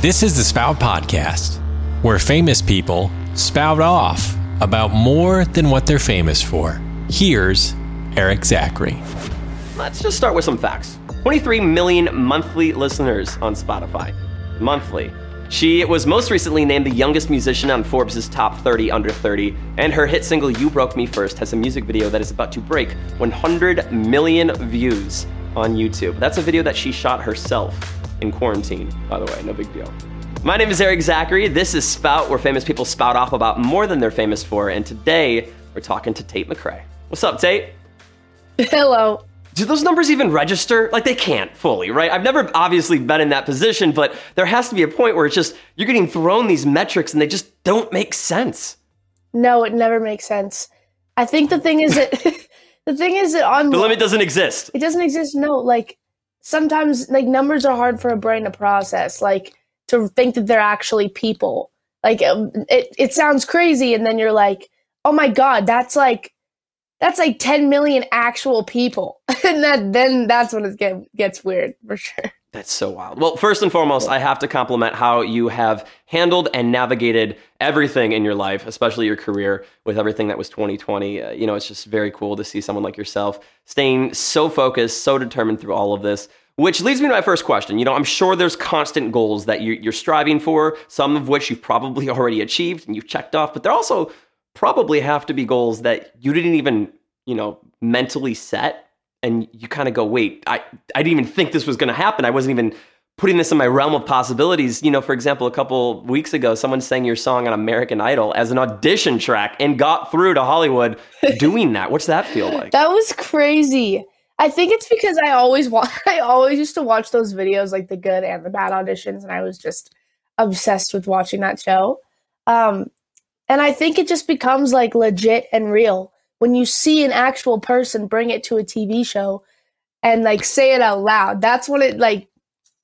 This is the Spout Podcast, where famous people spout off about more than what they're famous for. Here's Eric Zachary. Let's just start with some facts 23 million monthly listeners on Spotify. Monthly. She was most recently named the youngest musician on Forbes' top 30 under 30, and her hit single You Broke Me First has a music video that is about to break 100 million views on YouTube. That's a video that she shot herself in quarantine, by the way, no big deal. My name is Eric Zachary. This is Spout, where famous people spout off about more than they're famous for, and today we're talking to Tate McRae. What's up, Tate? Hello. Do those numbers even register? Like they can't fully, right? I've never obviously been in that position, but there has to be a point where it's just you're getting thrown these metrics and they just don't make sense. No, it never makes sense. I think the thing is that the thing is that on The limit doesn't exist. it doesn't exist. No, like sometimes like numbers are hard for a brain to process. Like to think that they're actually people. Like um, it, it sounds crazy, and then you're like, oh my god, that's like that's like 10 million actual people, and that then that's when it get, gets weird for sure. That's so wild. Well, first and foremost, I have to compliment how you have handled and navigated everything in your life, especially your career with everything that was 2020. Uh, you know, it's just very cool to see someone like yourself staying so focused, so determined through all of this. Which leads me to my first question. You know, I'm sure there's constant goals that you're, you're striving for, some of which you've probably already achieved and you've checked off, but there also probably have to be goals that you didn't even, you know, mentally set and you kind of go, wait, I, I didn't even think this was going to happen. I wasn't even putting this in my realm of possibilities. You know, for example, a couple weeks ago, someone sang your song on American Idol as an audition track and got through to Hollywood doing that. What's that feel like? That was crazy. I think it's because I always wa- I always used to watch those videos, like the good and the bad auditions, and I was just obsessed with watching that show. Um, and I think it just becomes like legit and real when you see an actual person bring it to a TV show and like say it out loud. That's when it like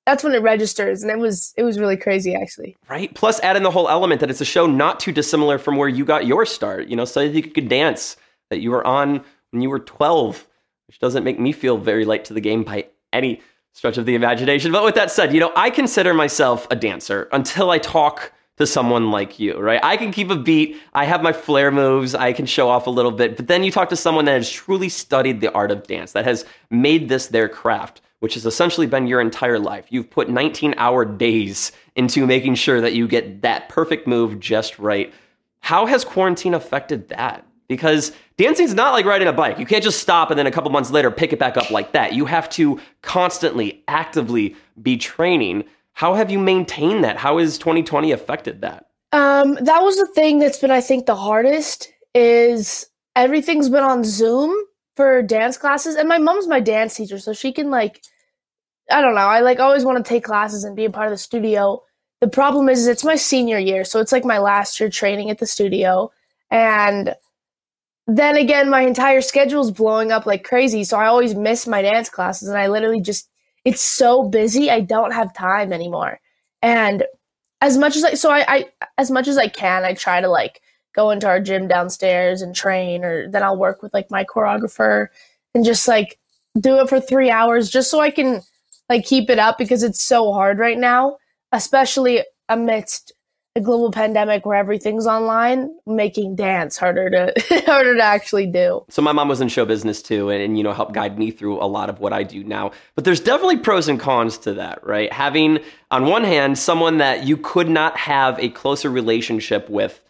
that's when it registers, and it was it was really crazy actually. Right. Plus, add in the whole element that it's a show not too dissimilar from where you got your start. You know, so you could dance that you were on when you were 12, which doesn't make me feel very late to the game by any stretch of the imagination. But with that said, you know, I consider myself a dancer until I talk to someone like you, right? I can keep a beat. I have my flair moves. I can show off a little bit. But then you talk to someone that has truly studied the art of dance, that has made this their craft, which has essentially been your entire life. You've put 19 hour days into making sure that you get that perfect move just right. How has quarantine affected that? Because dancing's not like riding a bike. You can't just stop and then a couple months later pick it back up like that. You have to constantly, actively be training. How have you maintained that? How has 2020 affected that? Um, that was the thing that's been, I think, the hardest is everything's been on Zoom for dance classes, and my mom's my dance teacher, so she can like, I don't know, I like always want to take classes and be a part of the studio. The problem is, it's my senior year, so it's like my last year training at the studio, and then again, my entire schedule's blowing up like crazy, so I always miss my dance classes, and I literally just it's so busy i don't have time anymore. And as much as i so I, I as much as i can i try to like go into our gym downstairs and train or then i'll work with like my choreographer and just like do it for three hours just so i can like keep it up because it's so hard right now especially amidst a global pandemic where everything's online, making dance harder to harder to actually do. So my mom was in show business too, and, and, you know helped guide me through a lot of what I do now. But there's definitely pros and cons to that, right? Having on one hand someone that you could not have a closer relationship with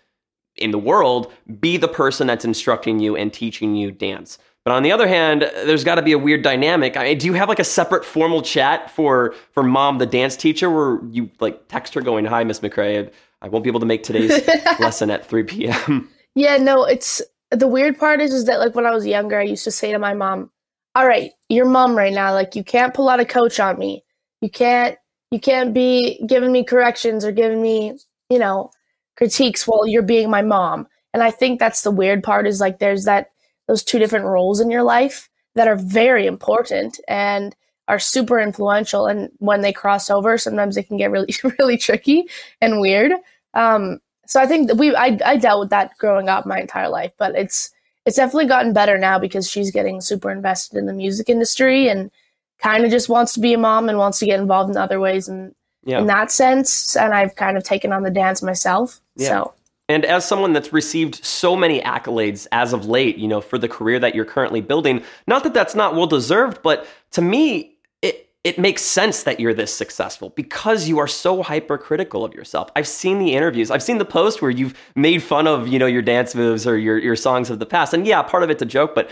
in the world be the person that's instructing you and teaching you dance. But on the other hand, there's got to be a weird dynamic. I mean, do you have like a separate formal chat for for mom, the dance teacher, where you like text her going, "Hi, Miss McRae, I won't be able to make today's lesson at 3 p.m. Yeah, no, it's the weird part is is that like when I was younger, I used to say to my mom, "All right, you're mom right now. Like you can't pull out a coach on me. You can't you can't be giving me corrections or giving me, you know, critiques while you're being my mom." And I think that's the weird part is like there's that those two different roles in your life that are very important and are super influential and when they cross over sometimes it can get really really tricky and weird um, so i think we I, I dealt with that growing up my entire life but it's it's definitely gotten better now because she's getting super invested in the music industry and kind of just wants to be a mom and wants to get involved in other ways and Yeah. in that sense, and I've kind of taken on the dance myself. Yeah. So And as someone that's received so many accolades as of late, you know, for the career that you're currently building, not that that's not well deserved, but to me, it it makes sense that you're this successful because you are so hypercritical of yourself. I've seen the interviews, I've seen the post where you've made fun of, you know, your dance moves or your your songs of the past. And yeah, part of it's a joke, but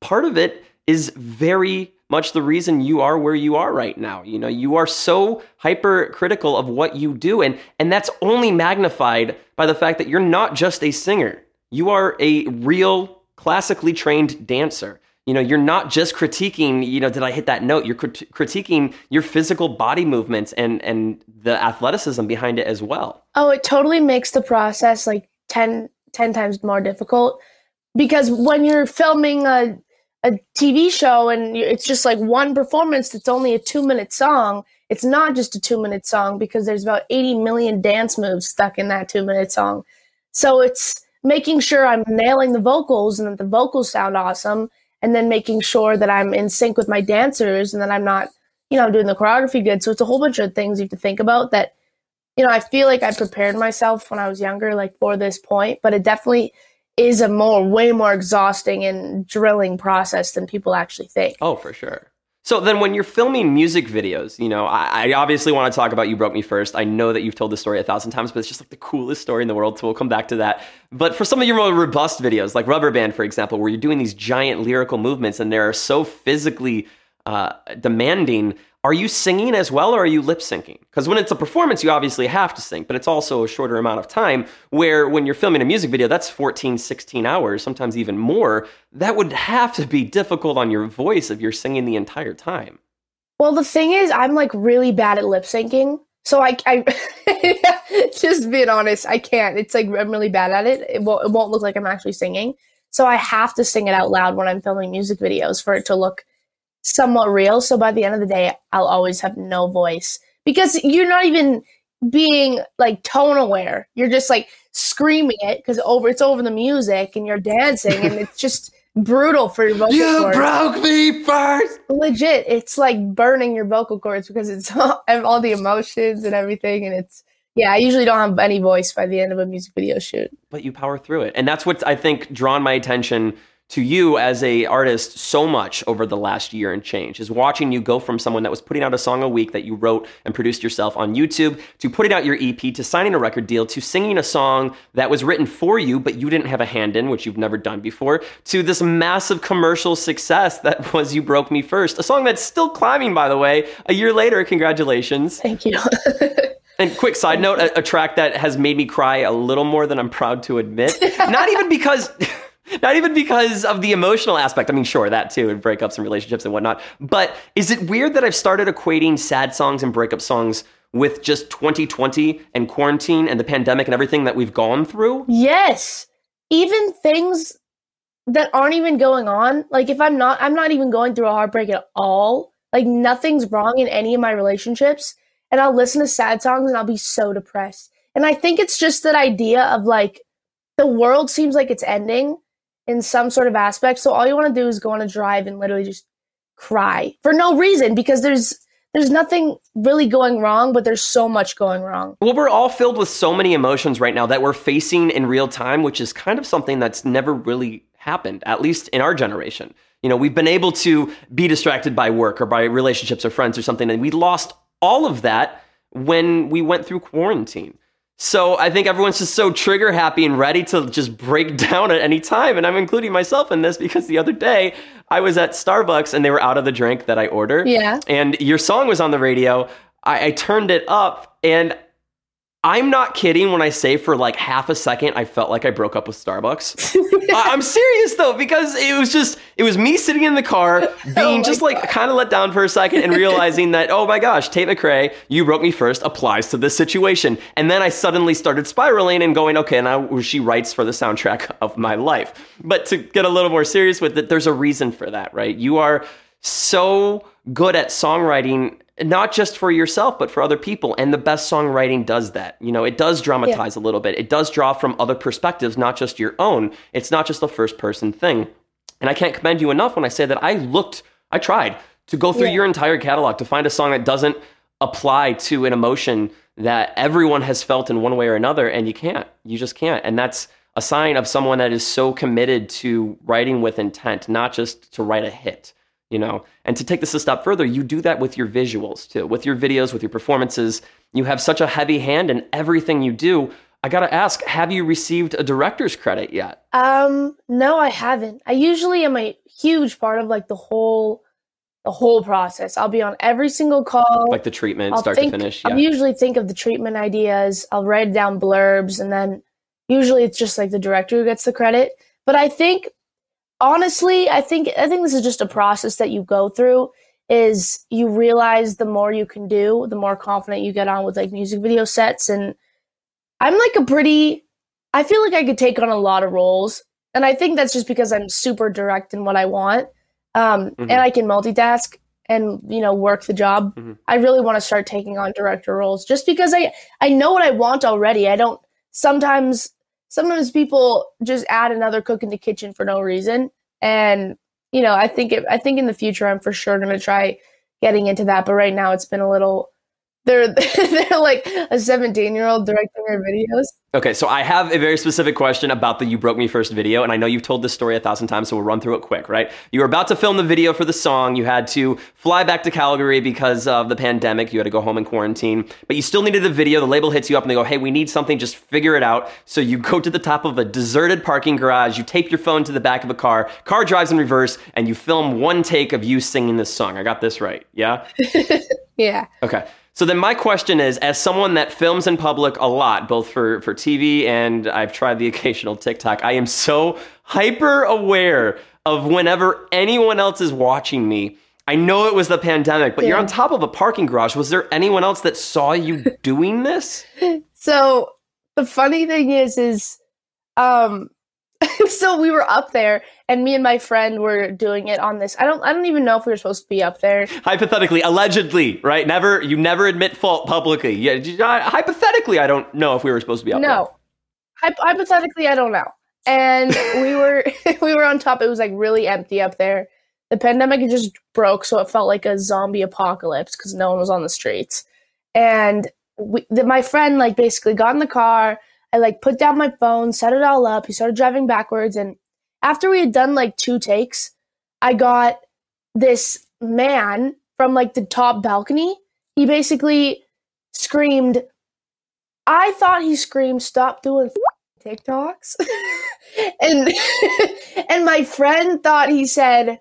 part of it is very much the reason you are where you are right now. You know, you are so hypercritical of what you do and and that's only magnified by the fact that you're not just a singer. You are a real classically trained dancer. You know, you're not just critiquing, you know, did I hit that note? You're crit- critiquing your physical body movements and and the athleticism behind it as well. Oh, it totally makes the process like 10, 10 times more difficult because when you're filming a, a TV show and it's just like one performance that's only a two minute song, it's not just a two minute song because there's about 80 million dance moves stuck in that two minute song. So it's making sure I'm nailing the vocals and that the vocals sound awesome and then making sure that I'm in sync with my dancers and that I'm not, you know, I'm doing the choreography good. So it's a whole bunch of things you have to think about that you know, I feel like I prepared myself when I was younger, like for this point, but it definitely is a more, way more exhausting and drilling process than people actually think. Oh, for sure. So then, when you're filming music videos, you know, I, I obviously want to talk about "You Broke Me First. I know that you've told this story a thousand times, but it's just like the coolest story in the world. So we'll come back to that. But for some of your more robust videos, like Rubber Band, for example, where you're doing these giant lyrical movements and they're so physically uh, demanding, are you singing as well or are you lip syncing? Because when it's a performance, you obviously have to sing, but it's also a shorter amount of time. Where when you're filming a music video, that's 14, 16 hours, sometimes even more. That would have to be difficult on your voice if you're singing the entire time. Well, the thing is, I'm like really bad at lip syncing. So I, I just being honest, I can't. It's like I'm really bad at it. It won't, it won't look like I'm actually singing. So I have to sing it out loud when I'm filming music videos for it to look somewhat real. So by the end of the day, I'll always have no voice because you're not even being like tone aware. You're just like screaming it because over it's over the music and you're dancing and it's just brutal for your vocal cords. You broke me first. Legit, it's like burning your vocal cords because it's all, all the emotions and everything, and it's yeah. I usually don't have any voice by the end of a music video shoot. but you power through it and that's what i think drawn my attention to you as a artist so much over the last year and change is watching you go from someone that was putting out a song a week that you wrote and produced yourself on youtube to putting out your ep to signing a record deal to singing a song that was written for you but you didn't have a hand in which you've never done before to this massive commercial success that was you broke me first a song that's still climbing by the way a year later congratulations Thank you. and quick side note, a, a track that has made me cry a little more than I'm proud to admit. not even because not even because of the emotional aspect. I mean, sure, that too, and breakups and relationships and whatnot. But is it weird that I've started equating sad songs and breakup songs with just 2020 and quarantine and the pandemic and everything that we've gone through? yes, even things that aren't even going on. Like if I'm not, I'm not even going through a heartbreak at all. Like nothing's wrong in any of my relationships, and I'll listen to sad songs and I'll be so depressed. And I think it's just that idea of like the world seems like it's ending in some sort of aspect. So all you want to do is go on a drive and literally just cry for no reason because there's there's nothing really going wrong, but there's so much going wrong. Well, we're all filled with so many emotions right now that we're facing in real time, which is kind of something that's never really happened, at least in our generation. You know, we've been able to be distracted by work or by relationships or friends or something, and we lost all of that when we went through quarantine. So I think everyone's just so trigger happy and ready to just break down at any time. And I'm including myself in this because the other day I was at Starbucks and they were out of the drink that I ordered. Yeah. And your song was on the radio. I, I turned it up and I'm not kidding. When I say for like half a second I felt like I broke up with Starbucks. I- I'm serious though because it was just it was me sitting in the car being Oh. just like kind of let down for a second and realizing that oh my gosh Tate McRae you broke me first applies to this situation. And then I suddenly started spiraling and going okay now she writes for the soundtrack of my life. But to get a little more serious with it there's a reason for that right? You are so good at songwriting not just for yourself but for other people. And the best songwriting does that. You know it does dramatize a little bit. It does draw from other perspectives not just your own. It's not just a first person thing. And i can't commend you enough when i say that i looked i tried to go through Yeah. your entire catalog to find a song that doesn't apply to an emotion that everyone has felt in one way or another, and you can't. You just can't. And that's a sign of someone that is so committed to writing with intent, not just to write a hit, you know. And to take this a step further, you do that with your visuals too, with your videos, with your performances. You have such a heavy hand in everything you do. I gotta ask, have you received a director's credit yet? Um, no, I haven't. I usually am a huge part of like the whole the whole process. I'll be on every single call. Like the treatment, I'll start think, to finish. Yeah. I'll usually think of the treatment ideas. I'll write down blurbs, and then usually it's just like the director who gets the credit. But I think, honestly, I think I think this is just a process that you go through. Is you realize the more you can do, the more confident you get on with like music video sets. And I'm like a pretty. I feel like I could take on a lot of roles, and I think that's just because I'm super direct in what I want um, Mhm. and I can multitask and you know work the job. Mhm. I really want to start taking on director roles just because I I know what I want already. I don't sometimes sometimes people just add another cook in the kitchen for no reason, and you know I think it, I think in the future I'm for sure going to try getting into that. But right now it's been a little. They're they're like a 17 year old directing their videos. Okay, so I have a very specific question about the You Broke Me First video, and I know you've told this story a thousand times, so we'll run through it quick, right? You were about to film the video for the song. You had to fly back to Calgary because of the pandemic. You had to go home and quarantine, but you still needed the video. The label hits you up and they go, hey, we need something, just figure it out. So you go to the top of a deserted parking garage, you tape your phone to the back of a car, car drives in reverse, and you film one take of you singing this song. I got this right, yeah? Yeah. Okay. So then my question is, as someone that films in public a lot, both for, for TV and I've tried the occasional TikTok, I am so hyper aware of whenever anyone else is watching me. I know it was the pandemic, but you're on top of a parking garage. Was there anyone else that saw you doing this? So the funny thing is, is um, so we were up there, and me and my friend were doing it on this. I don't, I don't even know if we were supposed to be up there. Hypothetically, allegedly, right? Never, you never admit fault publicly. Yeah, I- uh, hypothetically, I don't know if we were supposed to be up there. No, Hy- hypothetically, I don't know. And we were, we were on top. It was like really empty up there. The pandemic just broke, so it felt like a zombie apocalypse because no one was on the streets. And we, the, my friend like basically got in the car. I like put down my phone, set it all up. He started driving backwards, and after we had done like two takes, I got this man from like the top balcony. He basically screamed. I thought he screamed, "Stop doing TikToks," and and my friend thought he said,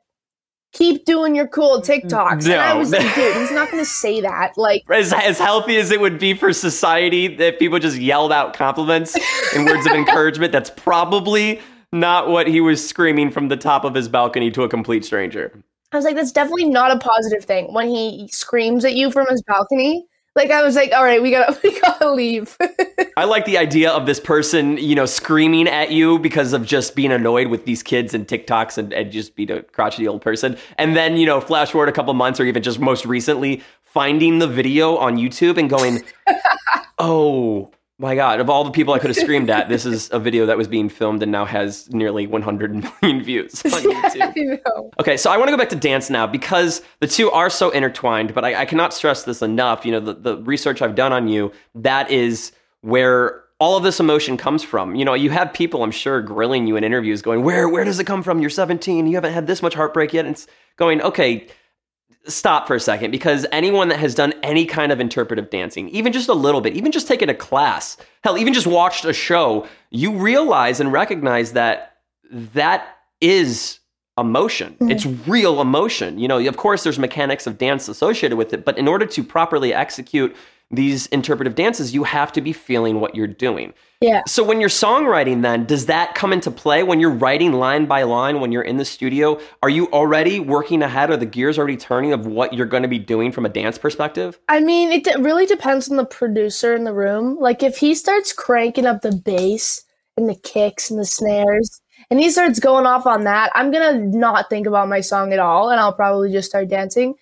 "Keep doing your cool TikToks." And I No. was like, "Dude, he's not going to say that." Like, as, as healthy as it would be for society if people just yelled out compliments and words of encouragement, that's probably not what he was screaming from the top of his balcony to a complete stranger. I was like, "That's definitely not a positive thing." When he screams at you from his balcony, like I was like, "All right, we gotta we gotta leave." I like the idea of this person, you know, screaming at you because of just being annoyed with these kids and TikToks and, and just being a crotchety old person. And then, you know, flash forward a couple months or even just most recently, finding the video on YouTube and going, oh my God, of all the people I could have screamed at, this is a video that was being filmed and now has nearly 100 million views on YouTube. You know. Okay, so I want to go back to dance now because the two are so intertwined, but I, I cannot stress this enough. You know, the, the research I've done on you, that is where all of this emotion comes from. You know, you have people, I'm sure, grilling you in interviews going, Where where does it come from? You're 17, you haven't had this much heartbreak yet. And it's going, okay, stop for a second because anyone that has done any kind of interpretive dancing, even just a little bit, even just taken a class, hell, even just watched a show, you realize and recognize that that is emotion. Mm-hmm. It's real emotion. You know, of course, there's mechanics of dance associated with it, but in order to properly execute these interpretive dances, you have to be feeling what you're doing. Yeah. So when you're songwriting, then does that come into play when you're writing line by line when you're in the studio? Are you already working ahead? Are the gears already turning of what you're going to be doing from a dance perspective? I mean, it really depends on the producer in the room. Like, if he starts cranking up the bass and the kicks and the snares, and he starts going off on that, I'm gonna not think about my song at all, and I'll probably just start dancing.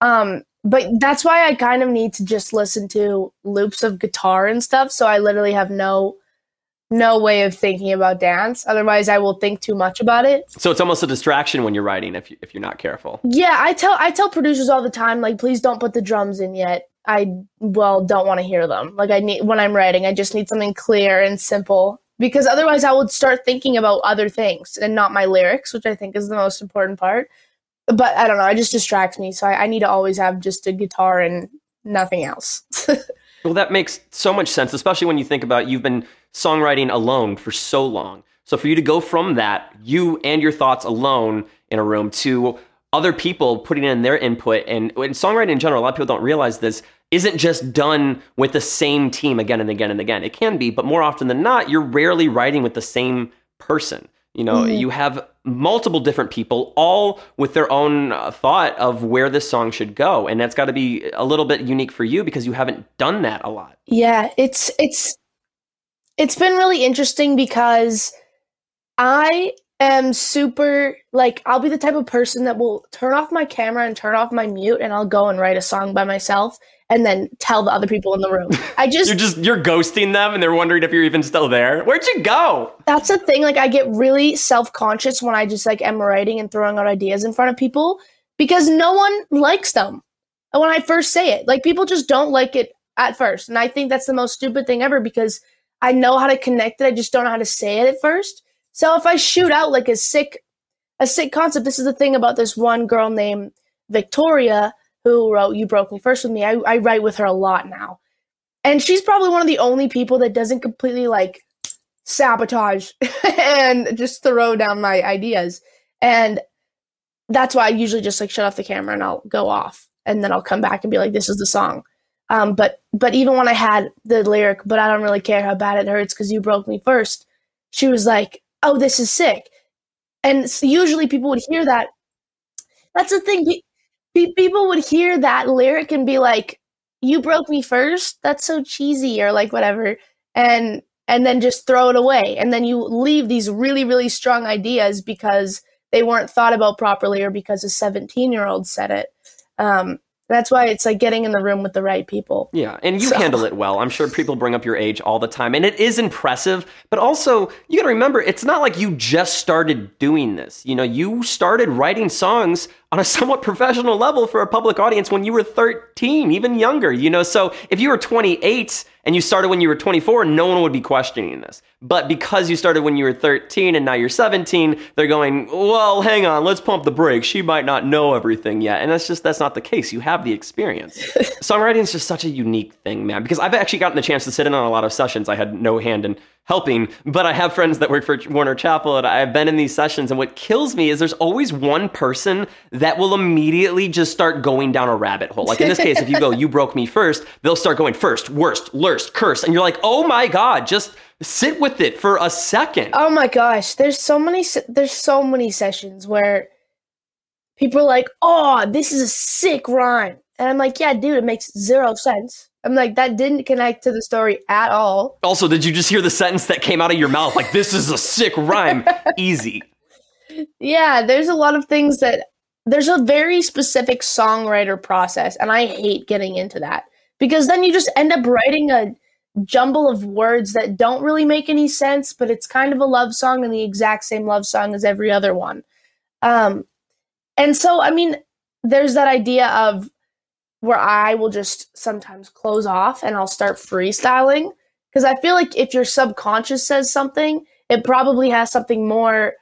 Um, but that's why I kind of need to just listen to loops of guitar and stuff. So I literally have no no way of thinking about dance. Otherwise, I will think too much about it. So it's almost a distraction when you're writing if you, if you're not careful. Yeah, I tell I tell producers all the time, like, please don't put the drums in yet. I well don't want to hear them. Like I need when I'm writing, I just need something clear and simple because otherwise I would start thinking about other things and not my lyrics, which I think is the most important part. But I don't know, it just distracts me. So I, I need to always have just a guitar and nothing else. well, that makes so much sense, especially when you think about you've been songwriting alone for so long. So for you to go from that, you and your thoughts alone in a room to other people putting in their input and in songwriting in general, a lot of people don't realize this isn't just done with the same team again and again and again. It can be, but more often than not, you're rarely writing with the same person. You know, mm-hmm. you have multiple different people, all with their own uh, thought of where this song should go, and that's got to be a little bit unique for you because you haven't done that a lot. Yeah, it's it's it's been really interesting because I am super like I'll be the type of person that will turn off my camera and turn off my mute and I'll go and write a song by myself and then tell the other people in the room. I just You're just you're ghosting them and they're wondering if you're even still there. Where'd you go? That's the thing like I get really self-conscious when I just like am writing and throwing out ideas in front of people because no one likes them. And when I first say it, like people just don't like it at first. And I think that's the most stupid thing ever because I know how to connect it, I just don't know how to say it at first. So if I shoot out like a sick a sick concept, this is the thing about this one girl named Victoria who wrote You Broke Me First with me. I, I write with her a lot now. And she's probably one of the only people that doesn't completely like sabotage and just throw down my ideas. And that's why I usually just like shut off the camera and I'll go off and then I'll come back and be like, this is the song. Um, but but even when I had the lyric, but I don't really care how bad it hurts because you broke me first, she was like, oh, this is sick. And usually people would hear that. That's the thing. People would hear that lyric and be like, you broke me first. That's so cheesy or like whatever. And, and then just throw it away. And then you leave these really, really strong ideas because they weren't thought about properly or because a 17 year old said it. Um, that's why it's like getting in the room with the right people. Yeah, and you so. handle it well. I'm sure people bring up your age all the time, and it is impressive. But also, you got to remember, it's not like you just started doing this. You know, you started writing songs on a somewhat professional level for a public audience when you were 13, even younger, you know. So if you were 28 and you started when you were 24, no one would be questioning this. But because you started when you were 13 and now you're 17, they're going, well, hang on, let's pump the brakes. She might not know everything yet. And that's just, that's not the case. You have the experience. Songwriting is just such a unique thing, man, because I've actually gotten the chance to sit in on a lot of sessions. I had no hand in helping, but I have friends that work for Warner Chappell, and I've been in these sessions. And what kills me is there's always one person that will immediately just start going down a rabbit hole. Like in this case, if you go, you broke me first, they'll start going first, worst, worst, curse. And you're like, oh my God, just sit with it for a second. Oh my gosh. There's so many, there's so many sessions where people are like, oh, this is a sick rhyme. And I'm like, yeah, dude, it makes zero sense. I'm like, that didn't connect to the story at all. Also, did you just hear the sentence that came out of your mouth? Like, this is a sick rhyme. Easy. Yeah, there's a lot of things that there's a very specific songwriter process, and I hate getting into that because then you just end up writing a jumble of words that don't really make any sense, but it's kind of a love song and the exact same love song as every other one. Um, and so, I mean, there's that idea of where I will just sometimes close off and I'll start freestyling. Because I feel like if your subconscious says something, it probably has something more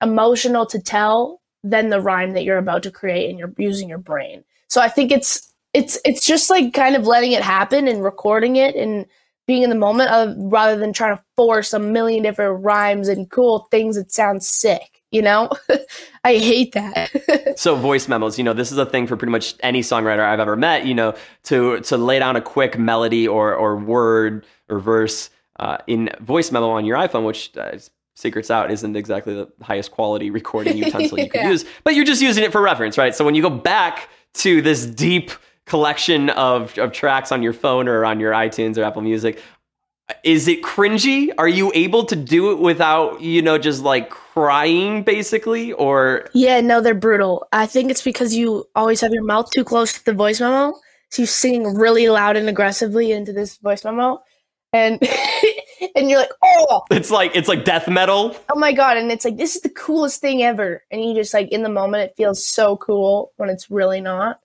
emotional to tell than the rhyme that you're about to create and you're using your brain. So I think it's it's it's just like kind of letting it happen and recording it and being in the moment of rather than trying to force a million different rhymes and cool things that sound sick you know i hate that so voice memos you know this is a thing for pretty much any songwriter i've ever met you know to to lay down a quick melody or or word or verse uh, in voice memo on your iphone which uh, secrets out isn't exactly the highest quality recording utensil you could yeah. use but you're just using it for reference right so when you go back to this deep collection of, of tracks on your phone or on your itunes or apple music is it cringy? Are you able to do it without, you know, just like crying basically or Yeah, no, they're brutal. I think it's because you always have your mouth too close to the voice memo. So you're singing really loud and aggressively into this voice memo and and you're like, "Oh, it's like it's like death metal." Oh my god, and it's like this is the coolest thing ever. And you just like in the moment it feels so cool when it's really not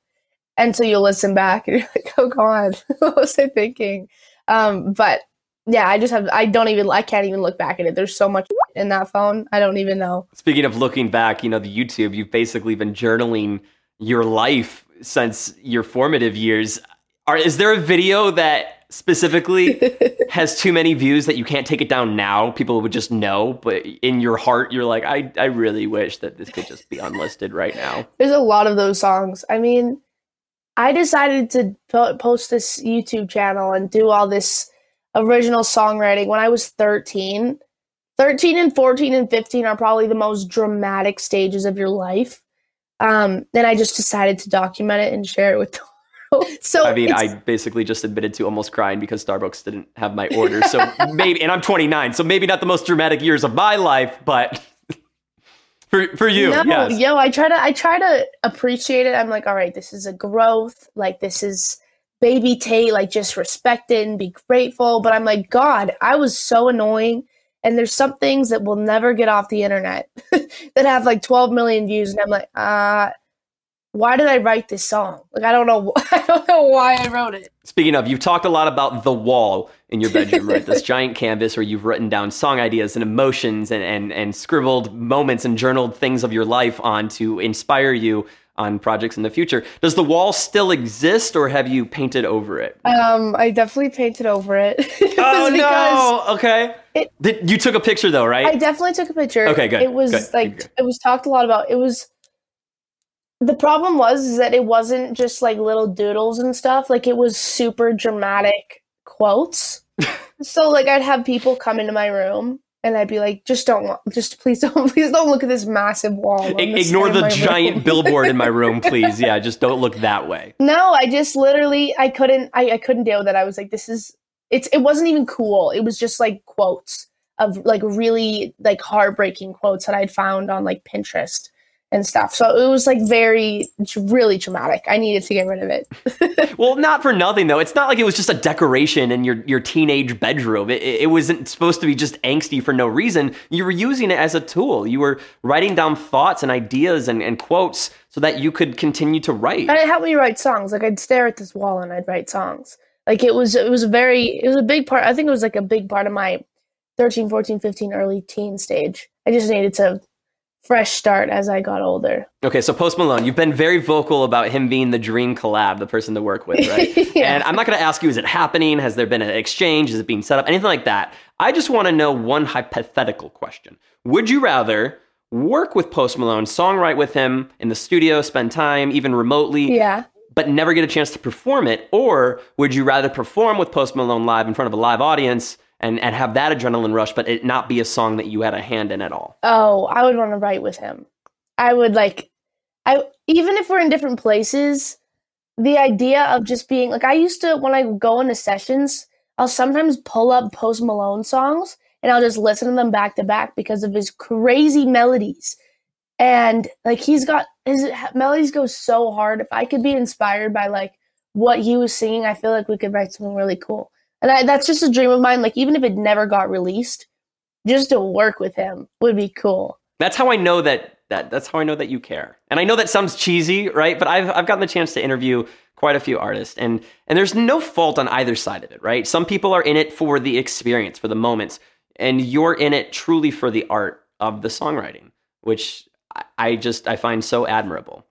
and so you'll listen back and you're like, oh god, what was I thinking? Um, but yeah, I just have I don't even I can't even look back at it. There's so much in that phone. I don't even know. Speaking of looking back, you know, the YouTube, you've basically been journaling your life since your formative years. Are is there a video that specifically has too many views that you can't take it down now? People would just know, but in your heart you're like, I I really wish that this could just be unlisted right now. There's a lot of those songs. I mean, I decided to po- post this YouTube channel and do all this original songwriting when I was 13. 13 and 14 and 15 are probably the most dramatic stages of your life. Um, then I just decided to document it and share it with the world. So I mean, I basically just admitted to almost crying because Starbucks didn't have my order. So maybe, and I'm 29, so maybe not the most dramatic years of my life, but for for you, no, yes. yo, I try to I try to appreciate it. I'm like, all right, this is a growth. Like this is baby Tate. Like just respect it and be grateful. But I'm like, God, I was so annoying. And there's some things that will never get off the internet that have like 12 million views, and I'm like, uh, why did I write this song? Like I don't know, I don't know why I wrote it. Speaking of, you've talked a lot about the wall in your bedroom, right? This giant canvas where you've written down song ideas and emotions and, and, and scribbled moments and journaled things of your life on to inspire you on projects in the future. Does the wall still exist or have you painted over it? Um, I definitely painted over it. Oh no! Okay. it- Did, you took a picture though, right? I definitely took a picture. Okay, good, It was good, like good. it was talked a lot about. It was the problem was is that it wasn't just like little doodles and stuff. Like it was super dramatic quotes. So like I'd have people come into my room and I'd be like, just don't, just please don't, please don't look at this massive wall. I- Ignore the giant billboard in my room, please. Yeah, just don't look that way. No, I just literally I couldn't I, I couldn't deal with it. I was like, this is it's it wasn't even cool. It was just like quotes of like really like heartbreaking quotes that I'd found on like Pinterest and stuff. So it was like very really traumatic. I needed to get rid of it. Well, not for nothing though. It's not like it was just a decoration in your, your teenage bedroom. It, it wasn't supposed to be just angsty for no reason. You were using it as a tool. You were writing down thoughts and ideas and, and quotes so that you could continue to write. And it helped me write songs. Like I'd stare at this wall and I'd write songs. Like it was it was a very it was a big part. I think it was like a big part of my 13, 14, 15 early teen stage. I just needed to fresh start as I got older. Okay, so Post Malone, you've been very vocal about him being the dream collab, the person to work with, right? Yeah. And I'm not going to ask you, is it happening? Has there been an exchange? Is it being set up? Anything like that. I just want to know one hypothetical question. Would you rather work with Post Malone, songwrite with him in the studio, spend time, even remotely, Yeah. but never get a chance to perform it? Or would you rather perform with Post Malone live in front of a live audience and, and have that adrenaline rush, but it not be a song that you had a hand in at all? Oh, I would want to write with him. I would like I even if we're in different places, the idea of just being like I used to when I go into sessions, I'll sometimes pull up Post Malone songs and I'll just listen to them back to back because of his crazy melodies. And like he's got his melodies go so hard. If I could be inspired by like what he was singing, I feel like we could write something really cool. And I, that's just a dream of mine. Like even if it never got released, just to work with him would be cool. That's how I know that that that's how I know that you care. And I know that sounds cheesy, right? But I've I've gotten the chance to interview quite a few artists and and there's no fault on either side of it, right? Some people are in it for the experience, for the moments, and you're in it truly for the art of the songwriting, which I- I just I find so admirable.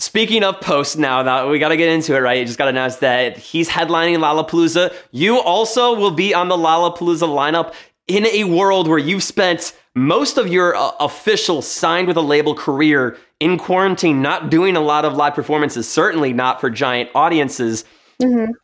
Speaking of posts now, now we got to get into it, right? You just got to announce that he's headlining Lollapalooza. You also will be on the Lollapalooza lineup in a world where you've spent most of your uh, official signed with a label career in quarantine, not doing a lot of live performances, certainly not for giant audiences.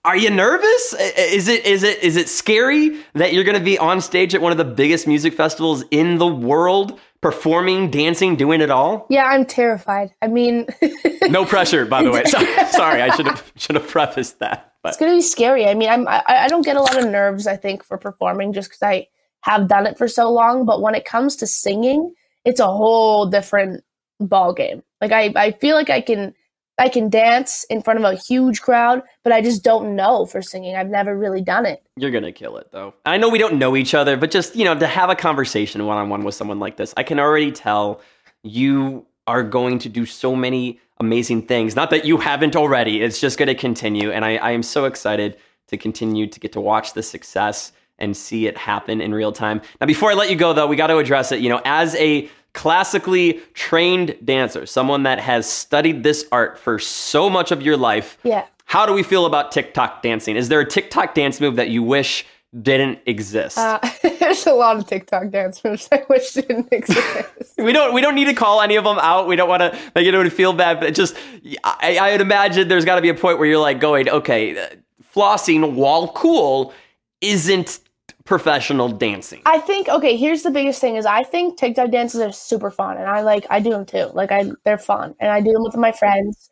Are you nervous? Is it is it is it scary that you're going to be on stage at one of the biggest music festivals in the world, performing, dancing, doing it all? Yeah, I'm terrified. I mean, No pressure, by the way. Sorry, sorry I should have should have prefaced that. But It's gonna be scary. I mean, I'm I, I don't get a lot of nerves. I think for performing just because I have done it for so long. But when it comes to singing, it's a whole different ball game. Like I I feel like I can I can dance in front of a huge crowd, but I just don't know for singing. I've never really done it. you're gonna kill it, though. I know we don't know each other, but just you know, to have a conversation one on one with someone like this, I can already tell you are going to do so many amazing things. Not that you haven't already, it's just going to continue. And I, I am so excited to continue to get to watch the success and see it happen in real time. Now, before I let you go, though, we got to address it. You know, as a classically trained dancer, someone that has studied this art for so much of your life, Yeah. how do we feel about TikTok dancing? Is there a TikTok dance move that you wish didn't exist? Uh, there's a lot of TikTok dance moves I wish didn't exist. we don't we don't need to call any of them out. We don't want to make anyone feel bad, but it just I, I would imagine there's got to be a point where you're like going, okay, uh, flossing while cool isn't professional dancing. I think okay. Here's the biggest thing: is I think TikTok dances are super fun, and I like I do them too. Like I, they're fun, and I do them with my friends,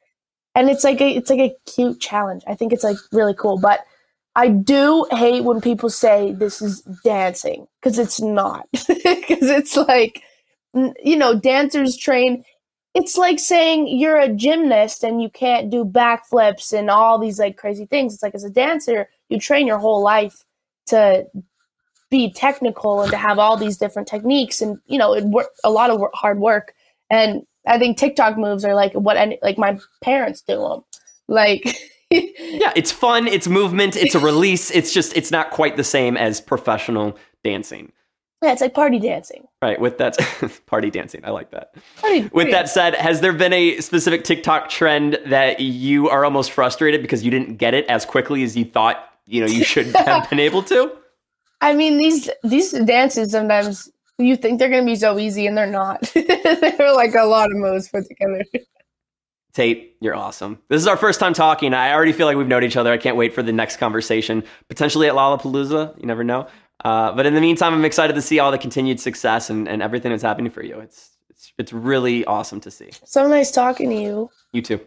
and it's like a it's like a cute challenge. I think it's like really cool, but I do hate when people say this is dancing because it's not. Because it's like you know, dancers train. It's like saying you're a gymnast and you can't do backflips and all these like crazy things. It's like as a dancer, you train your whole life to be technical and to have all these different techniques and you know it work a lot of wor- hard work and i think tiktok moves are like what any like my parents do them like Yeah, it's fun, it's movement, it's a release. It's just it's not quite the same as professional dancing. yeah it's like party dancing Right, with that party dancing. I like that. Party- With that said, has there been a specific TikTok trend that you are almost frustrated because you didn't get it as quickly as you thought, you know, you should have been able to? I mean, these these dances sometimes you think they're gonna be so easy and they're not. they're like a lot of moves put together. Tate, you're awesome. This is our first time talking. I already feel like we've known each other. I can't wait for the next conversation, potentially at Lollapalooza. You never know. Uh, but in the meantime, I'm excited to see all the continued success and, and everything that's happening for you. It's, it's it's really awesome to see. So nice talking to you. You too.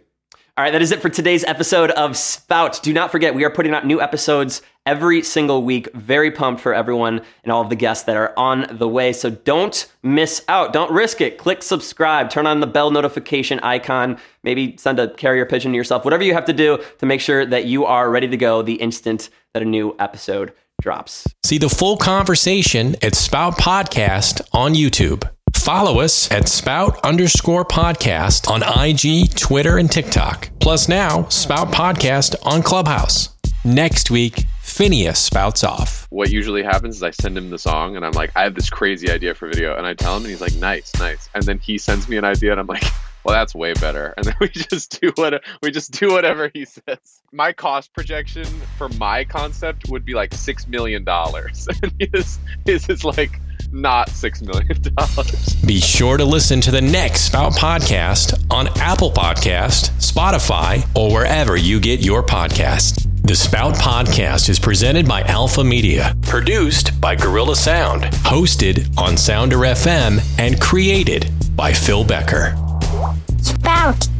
All right, that is it for today's episode of Spout. Do not forget, we are putting out new episodes every single week. Very pumped for everyone and all of the guests that are on the way. So don't miss out. Don't risk it. Click subscribe, turn on the bell notification icon, maybe send a carrier pigeon to yourself, whatever you have to do to make sure that you are ready to go the instant that a new episode drops. See the full conversation at Spout Podcast on YouTube. Follow us at Spout underscore podcast on IG, Twitter, and TikTok. Plus now, Spout Podcast on Clubhouse. Next week, Finneas spouts off. what usually happens is I send him the song and I'm like, I have this crazy idea for video, and I tell him, and he's like, nice, nice, and then he sends me an idea, and I'm like, well, that's way better, and then we just do what we just do whatever he says. My cost projection for my concept would be like six million dollars, and his his is like not six million dollars. Be sure to listen to the next Spout Podcast on Apple Podcast, Spotify, or wherever you get your podcast. The Spout Podcast is presented by Alpha Media, produced by Gorilla Sound, hosted on Sounder FM, and created by Phil Becker. Spout.